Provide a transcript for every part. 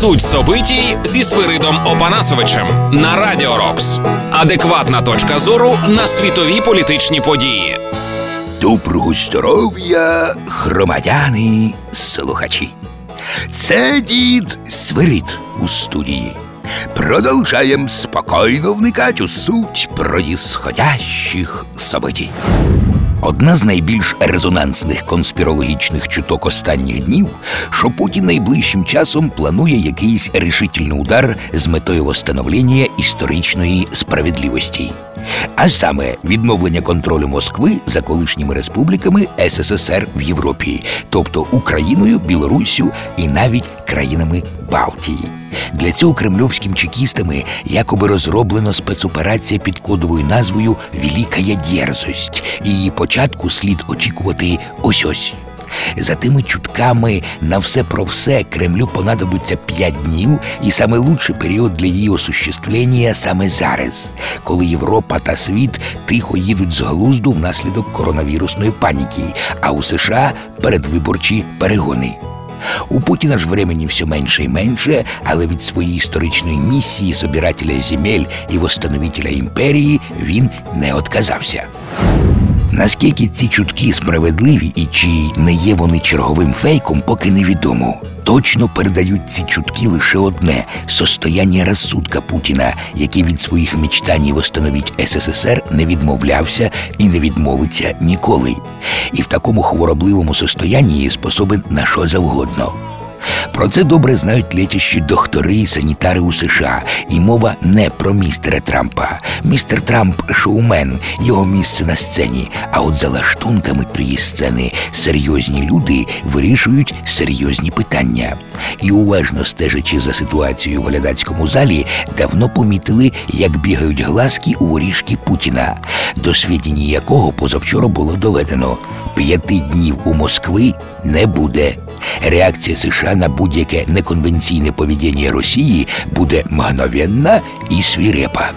Суть собитій зі Свиридом Опанасовичем на Радіо Рокс. Адекватна точка зору на світові політичні події. Доброго здоров'я, громадяни, слухачі. Це дід Свирид у студії. Продовжаємо спокійно вникати у суть проїсходящих событий. Одна з найбільш резонансних конспірологічних чуток останніх днів, що Путін найближчим часом планує якийсь рішительний удар з метою встановлення історичної справедливості, а саме відновлення контролю Москви за колишніми республіками СССР в Європі, тобто Україною, Білоруссю і навіть країнами Балтії. Для цього кремльовським чекістами якоби розроблено спецоперація під кодовою назвою Великая дерзость, і її початку слід очікувати ось ось. За тими чутками на все про все Кремлю понадобиться п'ять днів, і саме лучший період для її осуществлення саме зараз, коли Європа та світ тихо їдуть з глузду внаслідок коронавірусної паніки, а у США передвиборчі перегони. У Путіна ж времени все менше і менше, але від своєї історичної місії собирателя земель і восстановителя імперії він не отказався. Наскільки ці чутки справедливі і чи не є вони черговим фейком, поки невідомо. Точно передають ці чутки лише одне состояння розсудка Путіна, який від своїх мечтань восстановить СССР не відмовлявся і не відмовиться ніколи. І в такому хворобливому состоянні способен на що завгодно. Про це добре знають літящі доктори і санітари у США, і мова не про містера Трампа. Містер Трамп шоумен, його місце на сцені. А от за лаштунками тої сцени серйозні люди вирішують серйозні питання. І уважно стежачи за ситуацією в глядацькому залі, давно помітили, як бігають глазки у воріжки Путіна, до свідчення якого позавчора було доведено: п'яти днів у Москви не буде. Реакція США на будь-яке неконвенційне поведіння Росії буде мгновенна і свірепа.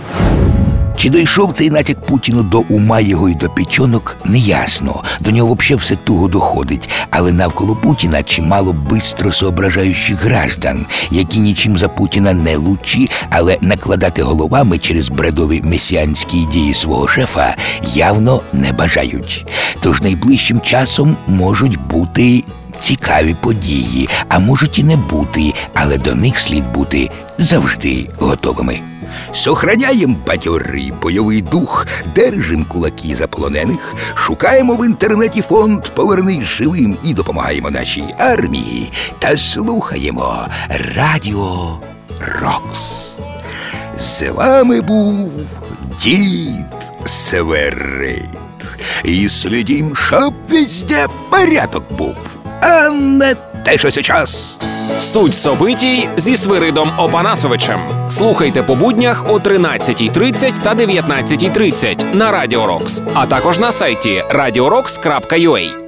Чи дійшов цей натяк Путіну до ума його і до печонок, неясно. До нього взагалі все туго доходить, але навколо Путіна чимало бистро соображаючих граждан, які нічим за Путіна не лучші, але накладати головами через бредові месіанські ідеї свого шефа явно не бажають. Тож найближчим часом можуть бути цікаві події, а можуть і не бути, але до них слід бути завжди готовими. Сохраняємо бадьорий бойовий дух, держим кулаки за полонених, шукаємо в інтернеті фонд Повернись живим і допомагаємо нашій армії та слухаємо Радіо Рокс. З вами був дід Северит. І слідім, щоб везде порядок був, а не те, що сейчас. Суть собитій зі Свиридом Опанасовичем. Слухайте по буднях о 13.30 та 19.30 на Радіо Рокс, а також на сайті radiorocks.ua.